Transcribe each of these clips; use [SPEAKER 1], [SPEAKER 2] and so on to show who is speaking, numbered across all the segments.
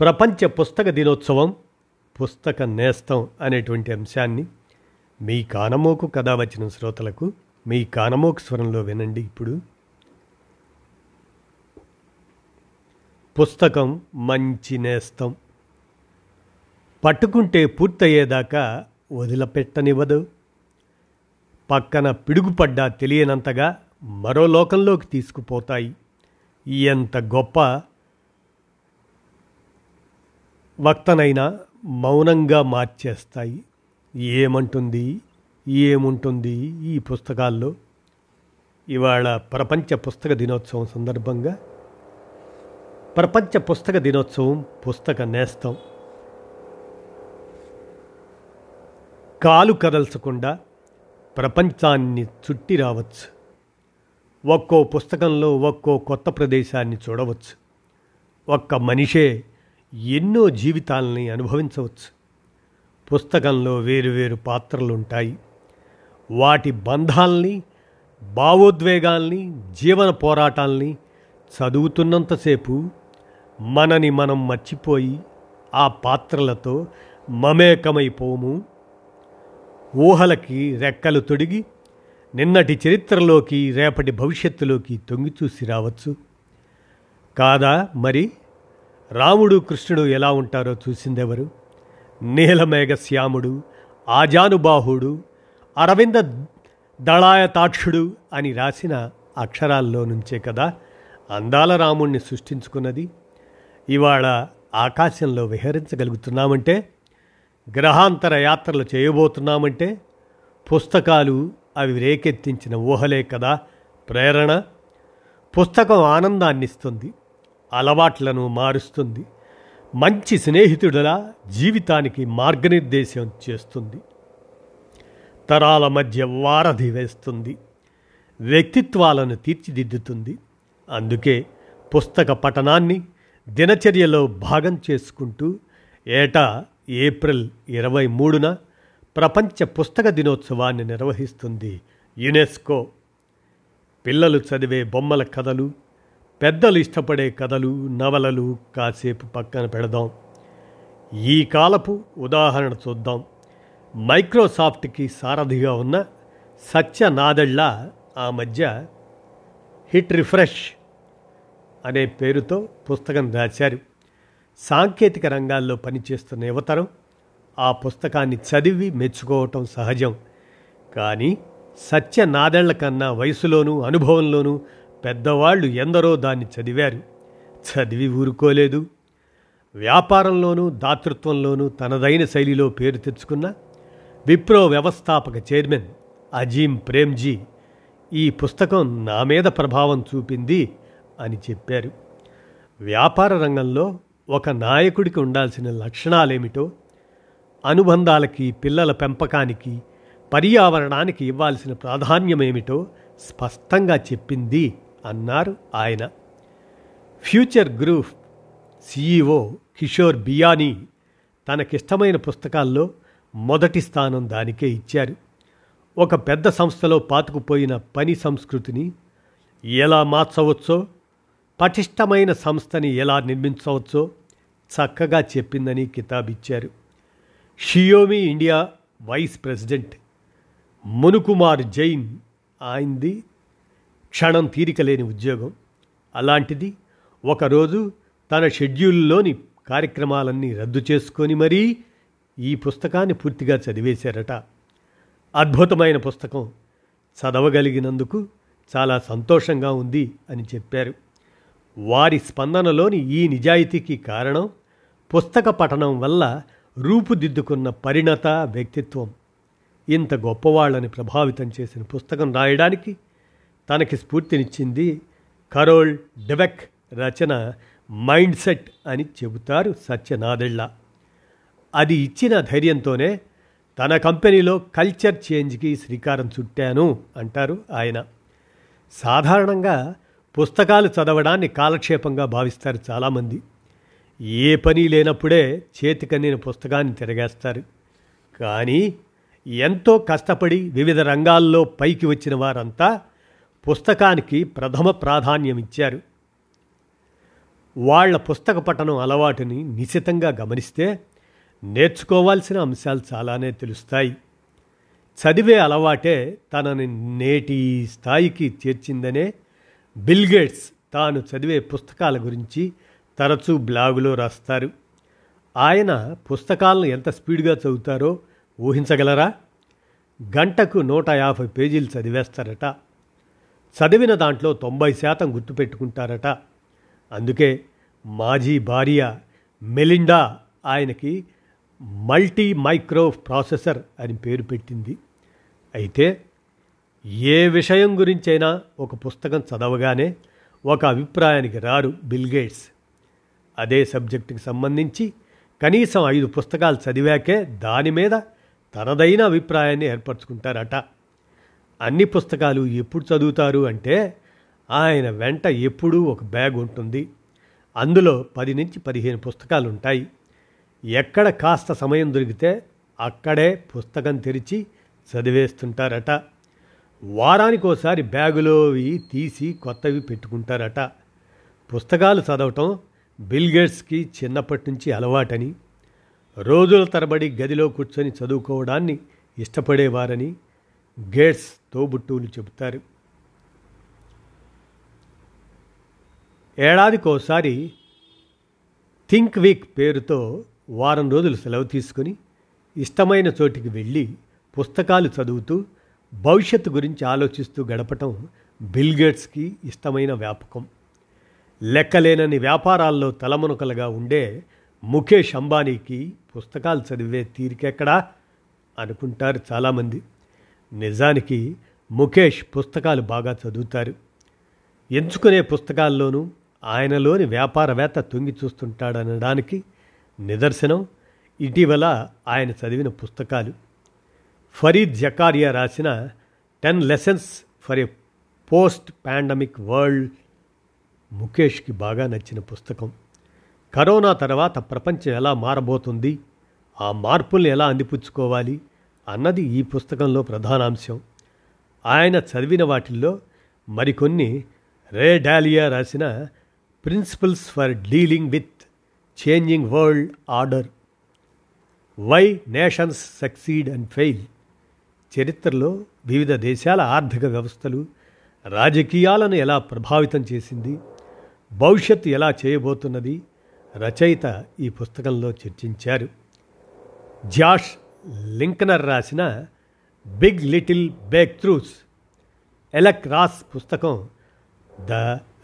[SPEAKER 1] ప్రపంచ పుస్తక దినోత్సవం పుస్తక నేస్తం అనేటువంటి అంశాన్ని మీ కానమోకు కథ వచ్చిన శ్రోతలకు మీ కానమోకు స్వరంలో వినండి ఇప్పుడు. పుస్తకం మంచి నేస్తం. పట్టుకుంటే పూర్తయ్యేదాకా వదిలిపెట్టనివ్వదు. పక్కన పిడుగుపడ్డా తెలియనంతగా మరో లోకంలోకి తీసుకుపోతాయి. ఎంత గొప్ప వక్తనైనా మౌనంగా మార్చేస్తాయి. ఏమంటుంది? ఏముంటుంది ఈ పుస్తకాల్లో? ఇవాళ ప్రపంచ పుస్తక దినోత్సవం సందర్భంగా ప్రపంచ పుస్తక దినోత్సవం పుస్తక నేస్తం. కాలు కదల్చకుండా ప్రపంచాన్ని చుట్టి రావచ్చు. ఒక్కో పుస్తకంలో ఒక్కో కొత్త ప్రదేశాన్ని చూడవచ్చు. ఒక్క మనిషే ఎన్నో జీవితాలని అనుభవించవచ్చు. పుస్తకంలో వేరువేరు పాత్రలుంటాయి. వాటి బంధాల్ని భావోద్వేగాల్ని జీవన పోరాటాల్ని చదువుతున్నంతసేపు మనని మనం మర్చిపోయి ఆ పాత్రలతో మమేకమైపోము. ఊహలకి రెక్కలు తొడిగి నిన్నటి చరిత్రలోకి రేపటి భవిష్యత్తులోకి తొంగి చూసి రావచ్చు. కాదా మరి? రాముడు కృష్ణుడు ఎలా ఉంటారో చూసిందెవరు? నీలమేఘ శ్యాముడు ఆజానుబాహుడు అరవింద దళాయతాక్షుడు అని రాసిన అక్షరాల్లో నుంచే కదా అందాల రాముణ్ణి సృష్టించుకున్నది. ఇవాళ ఆకాశంలో విహరించగలుగుతున్నామంటే గ్రహాంతర యాత్రలు చేయబోతున్నామంటే పుస్తకాలు అవి రేకెత్తించిన ఊహలే కదా ప్రేరణ? పుస్తకం ఆనందాన్నిస్తుంది. అలవాట్లను మారుస్తుంది. మంచి స్నేహితుడిలా జీవితానికి మార్గనిర్దేశం చేస్తుంది. తరాల మధ్య వారధి వేస్తుంది. వ్యక్తిత్వాలను తీర్చిదిద్దుతుంది. అందుకే పుస్తక పఠనాన్ని దినచర్యలో భాగం చేసుకుంటూ ఏటా ఏప్రిల్ ఇరవై మూడున ప్రపంచ పుస్తక దినోత్సవాన్ని నిర్వహిస్తుంది యునెస్కో. పిల్లలు చదివే బొమ్మల కథలు పెద్దలు ఇష్టపడే కథలు నవలలు కాసేపు పక్కన పెడదాం. ఈ కాలపు ఉదాహరణ చూద్దాం. మైక్రోసాఫ్ట్కి సారథిగా ఉన్న సత్య నాదెళ్ళ ఆ మధ్య హిట్ రిఫ్రెష్ అనే పేరుతో పుస్తకం రాశారు. సాంకేతిక రంగాల్లో పనిచేస్తున్న యువతరం ఆ పుస్తకాన్ని చదివి మెచ్చుకోవటం సహజం. కానీ సత్య నాదెళ్ళ కన్నా వయసులోనూ అనుభవంలోనూ పెద్దవాళ్ళు ఎందరో దాన్ని చదివారు. చదివి ఊరుకోలేదు. వ్యాపారంలోనూ దాతృత్వంలోనూ తనదైన శైలిలో పేరు తెచ్చుకున్న విప్రో వ్యవస్థాపక చైర్మన్ అజీం ప్రేమ్జీ ఈ పుస్తకం నా మీద ప్రభావం చూపింది అని చెప్పారు. వ్యాపార రంగంలో ఒక నాయకుడికి ఉండాల్సిన లక్షణాలేమిటో అనుబంధాలకి పిల్లల పెంపకానికి పర్యావరణానికి ఇవ్వాల్సిన ప్రాధాన్యమేమిటో స్పష్టంగా చెప్పింది అన్నారు ఆయన. Future group CEO Kishore Biyani తనకిష్టమైన పుస్తకాల్లో మొదటి స్థానం దానికే ఇచ్చారు. ఒక పెద్ద సంస్థలో పాతుకుపోయిన పని సంస్కృతిని ఎలా మార్చవచ్చో పటిష్టమైన సంస్థని ఎలా నిర్మించవచ్చో చక్కగా చెప్పిందని కితాబిచ్చారు. Xiaomi India vice president Manukumar Jain ఆయనది క్షణం తీరికలేని ఉద్యోగం. అలాంటిది ఒకరోజు తన షెడ్యూల్లోని కార్యక్రమాలన్నీ రద్దు చేసుకొని మరీ ఈ పుస్తకాన్ని పూర్తిగా చదివేశారట. అద్భుతమైన పుస్తకం. చదవగలిగినందుకు చాలా సంతోషంగా ఉంది అని చెప్పారు. వారి స్పందనలోని ఈ నిజాయితీకి కారణం పుస్తక పఠనం వల్ల రూపుదిద్దుకున్న పరిణత వ్యక్తిత్వం. ఇంత గొప్పవాళ్ళని ప్రభావితం చేసిన పుస్తకం రాయడానికి తనకి స్ఫూర్తినిచ్చింది కరోల్ డెవెక్ రచన మైండ్ సెట్ అని చెబుతారు సత్యనాదెళ్ళ అది ఇచ్చిన ధైర్యంతోనే తన కంపెనీలో కల్చర్ చేంజ్కి శ్రీకారం చుట్టాను అంటారు ఆయన. సాధారణంగా పుస్తకాలు చదవడాన్ని కాలక్షేపంగా భావిస్తారు చాలామంది. ఏ పని లేనప్పుడే చేతికన్నిన పుస్తకాన్ని తిరగేస్తారు. కానీ ఎంతో కష్టపడి వివిధ రంగాల్లో పైకి వచ్చిన వారంతా పుస్తకానికి ప్రథమ ప్రాధాన్యం ఇచ్చారు వాళ్ళ పుస్తక పఠనం అలవాటుని నిశితంగా గమనిస్తే నేర్చుకోవాల్సిన అంశాలు చాలానే తెలుస్తాయి. చదివే అలవాటే తనని నేటి స్థాయికి చేర్చిందనే బిల్గేట్స్ తాను చదివే పుస్తకాల గురించి తరచూ బ్లాగులో రాస్తారు. ఆయన పుస్తకాలను ఎంత స్పీడ్గా చదువుతారో ఊహించగలరా? గంటకు నూట యాభై పేజీలు చదివేస్తారట. చదివిన దాంట్లో తొంభై శాతం గుర్తుపెట్టుకుంటారట. అందుకే మాజీ భార్య మెలిండా ఆయనకి మల్టీ మైక్రో ప్రాసెసర్ అని పేరు పెట్టింది. అయితే ఏ విషయం గురించైనా ఒక పుస్తకం చదవగానే ఒక అభిప్రాయానికి రారు బిల్గేట్స్ అదే సబ్జెక్టుకి సంబంధించి కనీసం ఐదు పుస్తకాలు చదివాకే దాని మీద తనదైన అభిప్రాయాన్ని ఏర్పరచుకుంటారట. అన్ని పుస్తకాలు ఎప్పుడు చదువుతారు అంటే ఆయన వెంట ఎప్పుడూ ఒక బ్యాగ్ ఉంటుంది. అందులో పది నుంచి పదిహేను పుస్తకాలు ఉంటాయి ఎక్కడ కాస్త సమయం దొరికితే అక్కడే పుస్తకం తెరిచి చదివేస్తుంటారట. వారానికోసారి బ్యాగులోవి తీసి కొత్తవి పెట్టుకుంటారట. పుస్తకాలు చదవటం బిల్గేట్స్కి చిన్నప్పటి నుంచి అలవాటని రోజుల తరబడి గదిలో కూర్చొని చదువుకోవడాన్ని ఇష్టపడేవారని గేట్స్ తోబుట్టువులు చెబుతారు. ఏడాదికోసారి థింక్ వీక్ పేరుతో వారం రోజులు సెలవు తీసుకుని ఇష్టమైన చోటికి వెళ్ళి పుస్తకాలు చదువుతూ భవిష్యత్తు గురించి ఆలోచిస్తూ గడపటం బిల్గేట్స్కి ఇష్టమైన వ్యాపకం. లెక్కలేనని వ్యాపారాల్లో తలమునకలుగా ఉండే ముఖేష్ అంబానీకి పుస్తకాలు చదివే తీరికెక్కడా? అనుకుంటారు చాలామంది. నిజానికి ముఖేష్ పుస్తకాలు బాగా చదువుతారు. ఎంచుకునే పుస్తకాల్లోనూ ఆయనలోని వ్యాపారవేత్త తొంగి చూస్తుంటాడనడానికి నిదర్శనం ఇటీవల ఆయన చదివిన పుస్తకాలు. ఫరీద్ జకారియా రాసిన ten lessons for a post pandemic world ముఖేష్కి బాగా నచ్చిన పుస్తకం. కరోనా తర్వాత ప్రపంచం ఎలా మారబోతుంది ఆ మార్పుల్ని ఎలా అందిపుచ్చుకోవాలి అన్నది ఈ పుస్తకంలో ప్రధానాంశం. ఆయన చదివిన వాటిల్లో మరికొన్ని రే డాలియా రాసిన principles for dealing with changing world order. Why nations succeed and fail. చరిత్రలో వివిధ దేశాల ఆర్థిక వ్యవస్థలు రాజకీయాలను ఎలా ప్రభావితం చేసింది భవిష్యత్తు ఎలా చేయబోతున్నది రచయిత ఈ పుస్తకంలో చర్చించారు. జాష్ లింకనర్ రాసిన big little breakthroughs Alec Ross పుస్తకం the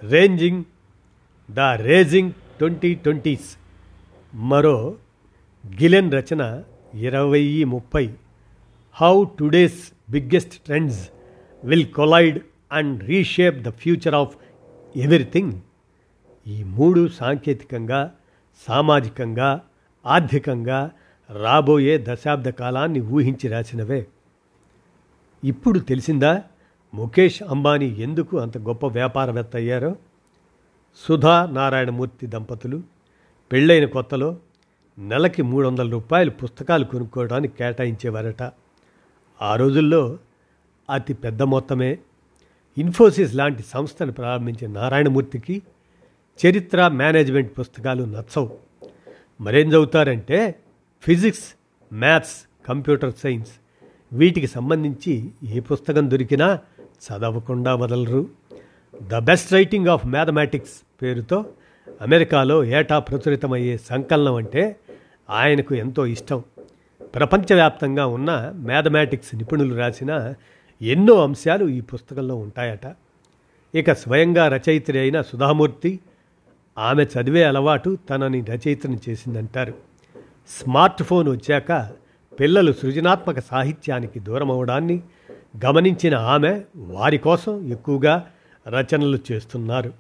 [SPEAKER 1] ranging the raging twenty twenties. మరో గిలెన్ రచన ఇరవై ముప్పై. How today's biggest trends will collide and reshape the future of everything. ఈ మూడు సాంకేతికంగా సామాజికంగా ఆర్థికంగా రాబోయే దశాబ్ద కాలాన్ని ఊహించి రాసినవే. ఇప్పుడు తెలిసిందా ముఖేష్ అంబానీ ఎందుకు అంత గొప్ప వ్యాపారవేత్త అయ్యారో? సుధా నారాయణమూర్తి దంపతులు పెళ్ళైన కొత్తలో నెలకి మూడు వందల రూపాయలు పుస్తకాలు కొనుక్కోవడానికి కేటాయించేవారట. ఆ రోజుల్లో అతి పెద్ద మొత్తమే. ఇన్ఫోసిస్ లాంటి సంస్థను ప్రారంభించిన నారాయణమూర్తికి చరిత్ర మేనేజ్మెంట్ పుస్తకాలు నచ్చవు. మరేం చదువుతారంటే ఫిజిక్స్ మ్యాథ్స్ కంప్యూటర్ సైన్స్ వీటికి సంబంధించి ఏ పుస్తకం దొరికినా చదవకుండా వదలరు. The best writing of mathematics పేరుతో అమెరికాలో ఏటా ప్రచురితమయ్యే సంకలనం అంటే ఆయనకు ఎంతో ఇష్టం. ప్రపంచవ్యాప్తంగా ఉన్న మ్యాథమెటిక్స్ నిపుణులు రాసిన ఎన్నో అంశాలు ఈ పుస్తకంలో ఉంటాయట. ఇక స్వయంగా రచయిత్రి అయిన సుధామూర్తి ఆమె చదివే అలవాటు తనని రచయితని చేసిందంటారు. స్మార్ట్ ఫోన్ వచ్చాక పిల్లలు సృజనాత్మక సాహిత్యానికి దూరమవడాన్ని గమనించిన ఆమె వారి కోసం ఎక్కువగా రచనలు చేస్తున్నారు.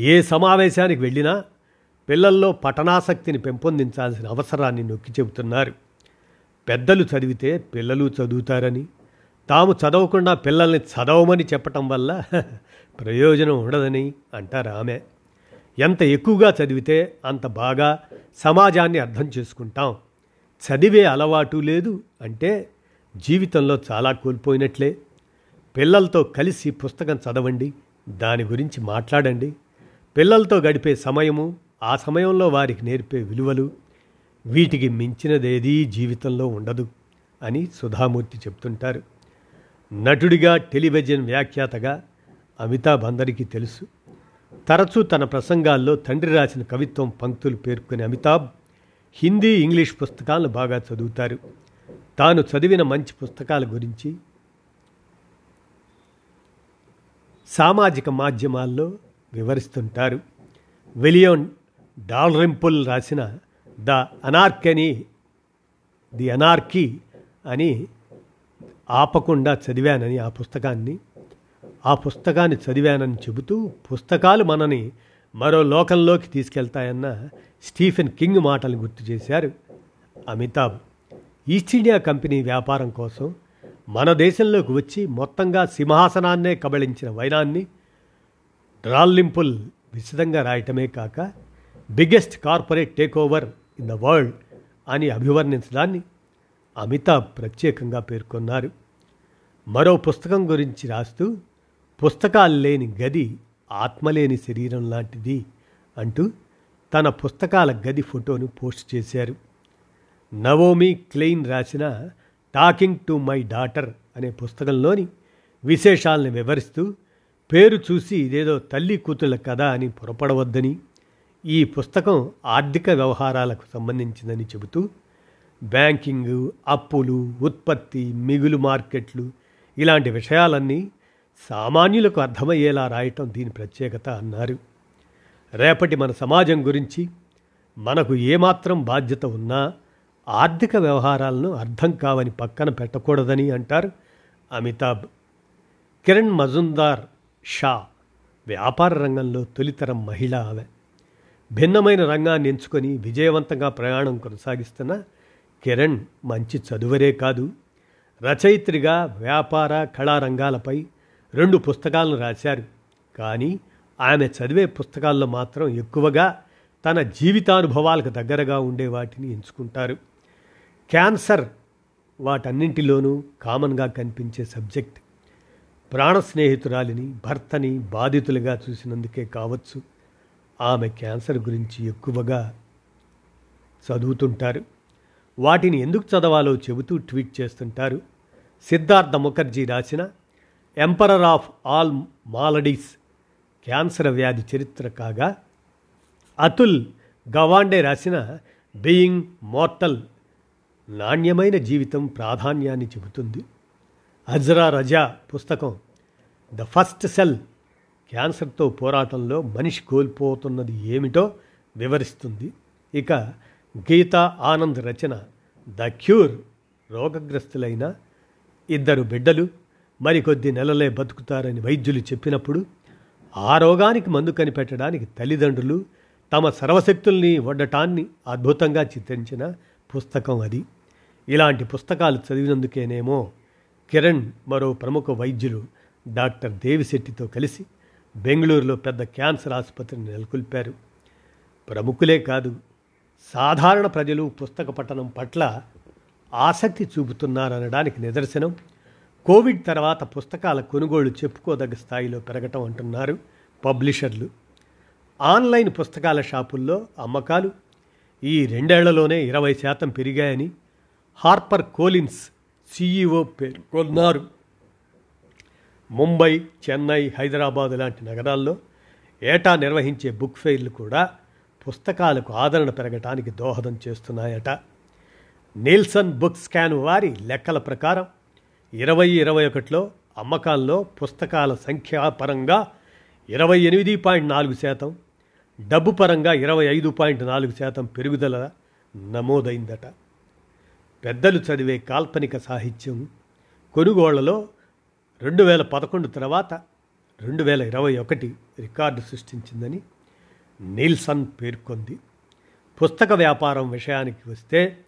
[SPEAKER 1] ఏ సమావేశానికి వెళ్ళినా పిల్లల్లో పఠనాసక్తిని పెంపొందించాల్సిన అవసరాన్ని నొక్కి చెబుతున్నారు. పెద్దలు చదివితే పిల్లలు చదువుతారని తాము చదవకుండా పిల్లల్ని చదవమని చెప్పటం వల్ల ప్రయోజనం ఉండదని అంటారు ఆమె. ఎంత ఎక్కువగా చదివితే అంత బాగా సమాజాన్ని అర్థం చేసుకుంటాం. చదివే అలవాటు లేదు అంటే జీవితంలో చాలా కోల్పోయినట్లే. పిల్లలతో కలిసి పుస్తకం చదవండి దాని గురించి మాట్లాడండి. పిల్లలతో గడిపే సమయము ఆ సమయంలో వారికి నేర్పే విలువలు వీటికి మించినదేదీ జీవితంలో ఉండదు అని సుధామూర్తి చెప్తుంటారు. నటుడిగా టెలివిజన్ వ్యాఖ్యాతగా అమితాబ్ అందరికీ తెలుసు. తరచూ తన ప్రసంగాల్లో తండ్రి రాసిన కవిత్వం పంక్తులు పేర్కొనే అమితాబ్ హిందీ ఇంగ్లీష్ పుస్తకాలను బాగా చదువుతారు. తాను చదివిన మంచి పుస్తకాల గురించి సామాజిక మాధ్యమాల్లో వివరిస్తుంటారు. విలియం డాల్రింపుల్ రాసిన ద అనార్కని ది అనార్కీ అని ఆపకుండా చదివానని ఆ పుస్తకాన్ని ఆ పుస్తకాన్ని చదివానని చెబుతూ పుస్తకాలు మనని మరో లోకంలోకి తీసుకెళ్తాయన్న స్టీఫెన్ కింగ్ మాటలు గుర్తు చేశారు అమితాబ్. ఈస్ట్ ఇండియా కంపెనీ వ్యాపారం కోసం మన దేశంలోకి వచ్చి మొత్తంగా సింహాసనాన్నే కబళించిన వైనాన్ని డ్రాల్లింపుల్ విశదంగా రాయటమే కాక biggest corporate takeover in the world అని అభివర్ణించడాన్ని అమితాబ్ ప్రత్యేకంగా పేర్కొన్నారు. మరో పుస్తకం గురించి రాస్తూ పుస్తకాలు లేని గది ఆత్మలేని శరీరం లాంటిది అంటూ తన పుస్తకాల గది ఫోటోను పోస్ట్ చేశారు. నవోమి క్లెయిన్ రాసిన టాకింగ్ టు మై డాటర్ అనే పుస్తకంలోని విశేషాలను వివరిస్తూ పేరు చూసి ఇదేదో తల్లి కూతుళ్ళ కథ అని పొరపడవద్దని ఈ పుస్తకం ఆర్థిక వ్యవహారాలకు సంబంధించిందని చెబుతూ బ్యాంకింగ్ అప్పులు ఉత్పత్తి మిగులు మార్కెట్లు ఇలాంటి విషయాలన్నీ సామాన్యులకు అర్థమయ్యేలా రాయటం దీని ప్రత్యేకత అన్నారు. రేపటి మన సమాజం గురించి మనకు ఏమాత్రం బాధ్యత ఉన్నా ఆర్థిక వ్యవహారాలను అర్థం కావని పక్కన పెట్టకూడదని అంటారు అమితాబ్. కిరణ్ మజుందార్ షా వ్యాపార రంగంలో తొలితరం మహిళ ఆమె. భిన్నమైన రంగాన్ని ఎంచుకొని విజయవంతంగా ప్రయాణం కొనసాగిస్తున్న కిరణ్ మంచి చదువరే కాదు రచయిత్రిగా వ్యాపార కళారంగాలపై రెండు పుస్తకాలను రాశారు. కానీ ఆమె చదివే పుస్తకాల్లో మాత్రం ఎక్కువగా తన జీవితానుభవాలకు దగ్గరగా ఉండే వాటిని ఎంచుకుంటారు. క్యాన్సర్ వాటన్నింటిలోనూ కామన్గా కనిపించే సబ్జెక్ట్. ప్రాణ స్నేహితురాలిని భర్తని బాధితులుగా చూసినందుకే కావచ్చు. ఆమె క్యాన్సర్ గురించి ఎక్కువగా చదువుతుంటారు. వాటిని ఎందుకు చదవాలో చెబుతూ ట్వీట్ చేస్తుంటారు. సిద్ధార్థ ముఖర్జీ రాసిన emperor of all maladies cancer వ్యాధి చరిత్ర కాగా అతుల్ గవాండే రాసిన బీయింగ్ మోర్టల్ నాణ్యమైన జీవితం ప్రాధాన్యాన్ని చెబుతుంది అజ్రా రజా పుస్తకం ద ఫస్ట్ సెల్ క్యాన్సర్తో పోరాటంలో మనిషి కోల్పోతున్నది ఏమిటో వివరిస్తుంది ఇక గీతా ఆనంద్ రచన ద క్యూర్ రోగగ్రస్తులైన ఇద్దరు బిడ్డలు మరికొద్ది నెలలే బతుకుతారని వైద్యులు చెప్పినప్పుడు ఆ రోగానికి మందు కనిపెట్టడానికి తల్లిదండ్రులు తమ సర్వశక్తుల్ని వడ్డటాన్ని అద్భుతంగా చిత్రించిన పుస్తకం అది. ఇలాంటి పుస్తకాలు చదివినందుకేనేమో కిరణ్ మరో ప్రముఖ వైద్యులు డాక్టర్ దేవిశెట్టితో కలిసి బెంగళూరులో పెద్ద క్యాన్సర్ ఆసుపత్రిని నెలకొల్పారు. ప్రముఖులే కాదు సాధారణ ప్రజలు పుస్తక పఠనం పట్ల ఆసక్తి చూపుతున్నారనడానికి నిదర్శనం కోవిడ్ తర్వాత పుస్తకాల కొనుగోళ్ళు చెప్పుకోదగ్గ స్థాయిలో పెరగటం అంటున్నారు పబ్లిషర్లు. ఆన్లైన్ పుస్తకాల షాపుల్లో అమ్మకాలు. ఈ రెండేళ్ళలోనే ఇరవై శాతం పెరిగాయని హార్పర్ కోలిన్స్ సీఈఓ పేర్కొన్నారు ముంబై చెన్నై హైదరాబాద్ లాంటి నగరాల్లో ఏటా నిర్వహించే బుక్ ఫెయిర్లు కూడా పుస్తకాలకు ఆదరణ పెరగటానికి దోహదం చేస్తున్నాయట. నీల్సన్ బుక్ స్కాన్ వారి లెక్కల ప్రకారం ఇరవై ఇరవై ఒకటిలో అమ్మకాల్లో పుస్తకాల సంఖ్యాపరంగా ఇరవై ఎనిమిది పాయింట్ నాలుగు శాతం డబ్బు పరంగా ఇరవై ఐదు పాయింట్ నాలుగు శాతం పెరుగుదల నమోదైందట. పెద్దలు చదివే కాల్పనిక సాహిత్యం కొనుగోళ్ళలో రెండు వేల పదకొండు తర్వాత రెండు వేల ఇరవై ఒకటి రికార్డు సృష్టించిందని నీల్సన్ పేర్కొంది. పుస్తక వ్యాపారం విషయానికి వస్తే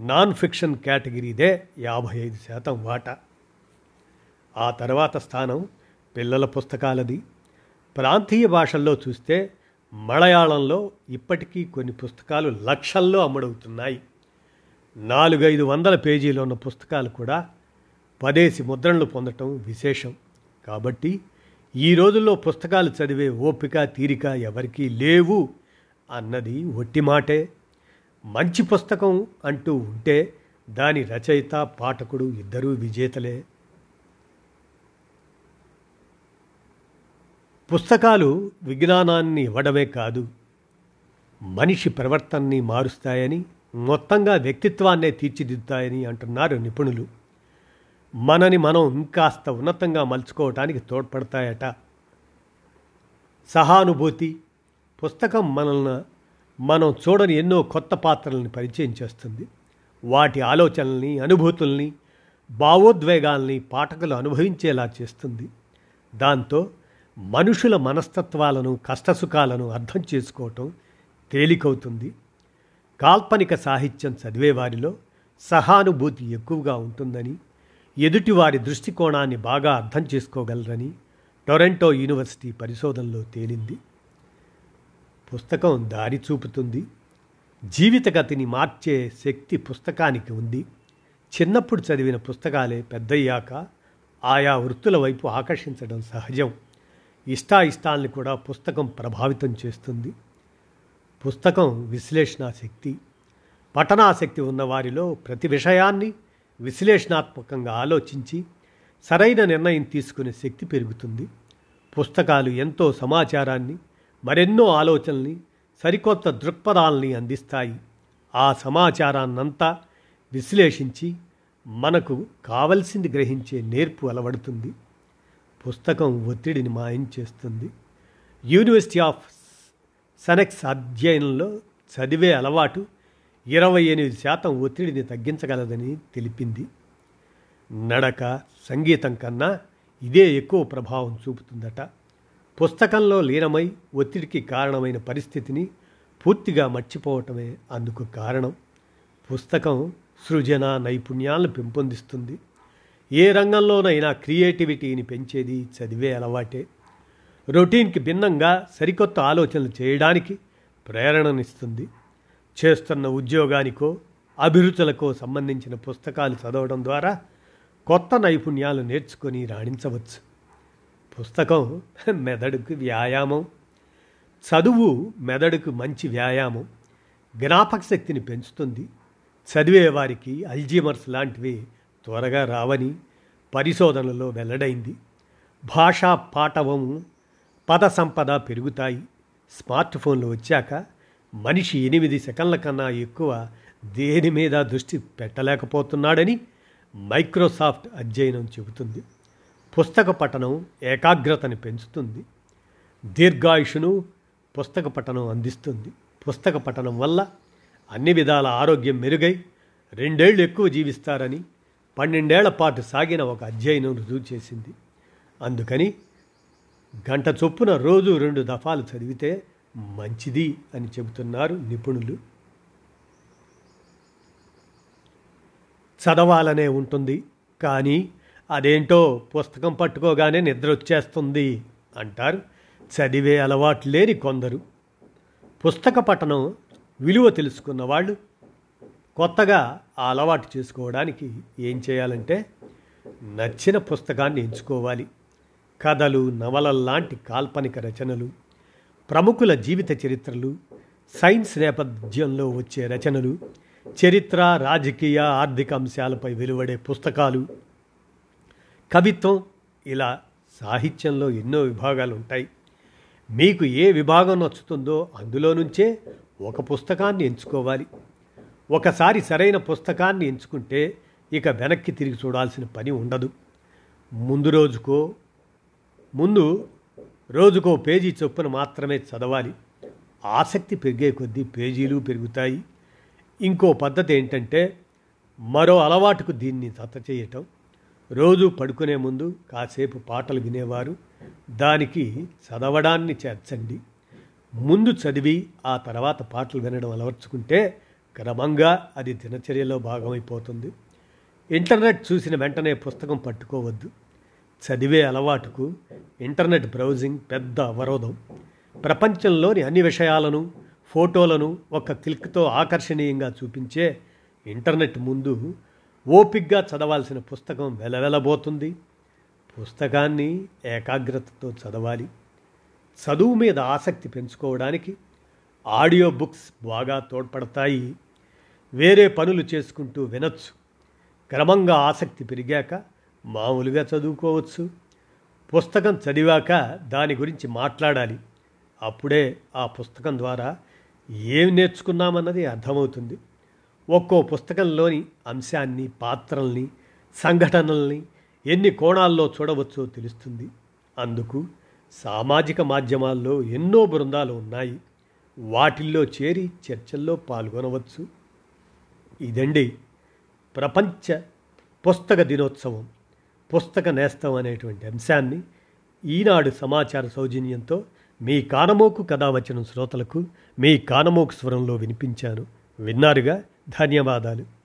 [SPEAKER 1] నాన్ ఫిక్షన్ కేటగిరీదే యాభై ఐదు శాతం వాటా. ఆ తర్వాత స్థానం పిల్లల పుస్తకాలది. ప్రాంతీయ భాషల్లో చూస్తే మలయాళంలో ఇప్పటికీ కొన్ని పుస్తకాలు లక్షల్లో అమ్ముడవుతున్నాయి. నాలుగైదు వందల పేజీలు ఉన్న పుస్తకాలు కూడా పదేసి ముద్రణలు పొందటం విశేషం. కాబట్టి ఈ రోజుల్లో పుస్తకాలు చదివే ఓపిక తీరిక ఎవరికీ లేవు అన్నది ఒట్టి మాటే మంచి పుస్తకం అంటూ ఉంటే దాని రచయిత పాఠకుడు ఇద్దరూ విజేతలే. పుస్తకాలు విజ్ఞానాన్ని ఇవ్వడమే కాదు మనిషి ప్రవర్తనని మారుస్తాయని మొత్తంగా వ్యక్తిత్వాన్నే తీర్చిదిద్దుతాయని అంటున్నారు నిపుణులు. మనని మనం ఇంకాస్త ఉన్నతంగా మలుచుకోవటానికి తోడ్పడతాయట. సహానుభూతి పుస్తకం మనల్ని మనం చూడని ఎన్నో కొత్త పాత్రల్ని పరిచయం చేస్తుంది. వాటి ఆలోచనల్ని అనుభూతుల్ని భావోద్వేగాల్ని పాఠకులు అనుభవించేలా చేస్తుంది. దాంతో మనుషుల మనస్తత్వాలను కష్టసుఖాలను అర్థం చేసుకోవటం తేలికవుతుంది. కాల్పనిక సాహిత్యం చదివేవారిలో సహానుభూతి ఎక్కువగా ఉంటుందని ఎదుటివారి దృష్టికోణాన్ని బాగా అర్థం చేసుకోగలరని టొరంటో యూనివర్సిటీ పరిశోధనలో తేలింది. పుస్తకం దారి చూపుతుంది. జీవితగతిని మార్చే శక్తి పుస్తకానికి ఉంది. చిన్నప్పుడు చదివిన పుస్తకాలే పెద్దయ్యాక ఆయా వృత్తుల వైపు ఆకర్షించడం సహజం. ఇష్టాయిష్టాల్ని కూడా పుస్తకం ప్రభావితం చేస్తుంది. పుస్తకం విశ్లేషణ శక్తి. పఠనాశక్తి ఉన్నవారిలో ప్రతి విషయాన్ని విశ్లేషణాత్మకంగా ఆలోచించి సరైన నిర్ణయం తీసుకునే శక్తి పెరుగుతుంది. పుస్తకాలు ఎంతో సమాచారాన్ని మరెన్నో ఆలోచనల్ని సరికొత్త దృక్పథాలని అందిస్తాయి. ఆ సమాచారాన్నంతా విశ్లేషించి మనకు కావలసింది గ్రహించే నేర్పు అలవడుతుంది. పుస్తకం ఒత్తిడిని మాయం చేస్తుంది. యూనివర్సిటీ ఆఫ్ సనెక్స్ అధ్యయనంలో చదివే అలవాటు ఇరవై ఎనిమిది శాతం ఒత్తిడిని తగ్గించగలదని తెలిపింది. నడక సంగీతం కన్నా ఇదే ఎక్కువ ప్రభావం చూపుతుందట. పుస్తకంలో లీనమై ఒత్తిడికి కారణమైన పరిస్థితిని పూర్తిగా మర్చిపోవటమే అందుకు కారణం. పుస్తకం సృజన నైపుణ్యాలను పెంపొందిస్తుంది. ఏ రంగంలోనైనా క్రియేటివిటీని పెంచేది చదివే అలవాటే. రొటీన్కి భిన్నంగా సరికొత్త ఆలోచనలు చేయడానికి ప్రేరణనిస్తుంది. చేస్తున్న ఉద్యోగానికో అభిరుచులకో సంబంధించిన పుస్తకాలు చదవడం ద్వారా కొత్త నైపుణ్యాలు నేర్చుకొని రాణించవచ్చు. పుస్తకం మెదడుకు వ్యాయామం. చదువు మెదడుకు మంచి వ్యాయామం. జ్ఞాపక శక్తిని పెంచుతుంది. చదివే వారికి అల్జీమర్స్ లాంటివి త్వరగా రావని పరిశోధనలో వెల్లడైంది. భాషా పాఠవము పద సంపద పెరుగుతాయి. స్మార్ట్ ఫోన్లు వచ్చాక మనిషి ఎనిమిది సెకండ్ల కన్నా ఎక్కువ దేని మీద దృష్టి పెట్టలేకపోతున్నాడని మైక్రోసాఫ్ట్ అధ్యయనం చెబుతుంది. పుస్తక పఠనం ఏకాగ్రతని పెంచుతుంది. దీర్ఘాయుషును పుస్తక పఠనం అందిస్తుంది. పుస్తక పఠనం వల్ల అన్ని విధాల ఆరోగ్యం మెరుగై రెండేళ్ళు ఎక్కువ జీవిస్తారని పన్నెండేళ్ళ పాటు సాగిన ఒక అధ్యయనం రుజువు చేసింది. అందుకని గంట చొప్పున రోజు రెండు దఫాలు చదివితే మంచిది అని చెబుతున్నారు నిపుణులు. చదవాలనే ఉంటుంది కానీ అదేంటో పుస్తకం పట్టుకోగానే నిద్ర వచ్చేస్తుంది అంటారు. చదివే అలవాటు లేని కొందరు. పుస్తక పఠనం విలువ తెలుసుకున్న వాళ్ళు కొత్తగా ఆ అలవాటు చేసుకోవడానికి ఏం చేయాలంటే నచ్చిన పుస్తకాన్ని ఎంచుకోవాలి. కథలు నవలల్లాంటి కాల్పనిక రచనలు ప్రముఖుల జీవిత చరిత్రలు సైన్స్ నేపథ్యంలో వచ్చే రచనలు చరిత్ర రాజకీయ ఆర్థిక అంశాలపై వెలువడే పుస్తకాలు కవిత్వం ఇలా సాహిత్యంలో ఎన్నో విభాగాలు ఉంటాయి. మీకు ఏ విభాగం నచ్చుతుందో అందులో నుంచే ఒక పుస్తకాన్ని ఎంచుకోవాలి. ఒకసారి సరైన పుస్తకాన్ని ఎంచుకుంటే ఇక వెనక్కి తిరిగి చూడాల్సిన పని ఉండదు. ముందు రోజుకో ముందు రోజుకో పేజీ చొప్పున మాత్రమే చదవాలి. ఆసక్తి పెరిగే కొద్దీ పేజీలు పెరుగుతాయి. ఇంకో పద్ధతి ఏంటంటే మరో అలవాటుకు దీన్ని జత చేయటం. రోజు పడుకునే ముందు కాసేపు పాటలు వినేవారు. దానికి చదవడాన్ని చేర్చండి. ముందు చదివి ఆ తర్వాత పాటలు వినడం అలవర్చుకుంటే క్రమంగా అది దినచర్యలో భాగమైపోతుంది. ఇంటర్నెట్ చూసిన వెంటనే పుస్తకం పట్టుకోవద్దు. చదివే అలవాటుకు ఇంటర్నెట్ బ్రౌజింగ్ పెద్ద అవరోధం. ప్రపంచంలోని అన్ని విషయాలను ఫోటోలను ఒక క్లిక్తో ఆకర్షణీయంగా చూపించే ఇంటర్నెట్ ముందు ఓపిగ్గా చదవాల్సిన పుస్తకం వెలవెలబోతుంది. పుస్తకాన్ని ఏకాగ్రతతో చదవాలి. చదువు మీద ఆసక్తి పెంచుకోవడానికి ఆడియో బుక్స్ బాగా తోడ్పడతాయి. వేరే పనులు చేసుకుంటూ వినొచ్చు. క్రమంగా ఆసక్తి పెరిగాక మామూలుగా చదువుకోవచ్చు. పుస్తకం చదివాక దాని గురించి మాట్లాడాలి. అప్పుడే ఆ పుస్తకం ద్వారా ఏం నేర్చుకున్నామన్నది అర్థమవుతుంది. ఒక్కో పుస్తకంలోని అంశాన్ని పాత్రల్ని సంఘటనల్ని ఎన్ని కోణాల్లో చూడవచ్చో తెలుస్తుంది. అందుకు సామాజిక మాధ్యమాల్లో ఎన్నో బృందాలు ఉన్నాయి. వాటిల్లో చేరి చర్చల్లో పాల్గొనవచ్చు. ఇదండి ప్రపంచ పుస్తక దినోత్సవం పుస్తక నేస్తం అనేటువంటి అంశాన్ని ఈనాడు సమాచార సౌజన్యంతో మీ కానమోకు కథ వచ్చిన శ్రోతలకు మీ కానమోకు స్వరంలో వినిపించాను. విన్నారుగా ధన్యవాదాలు.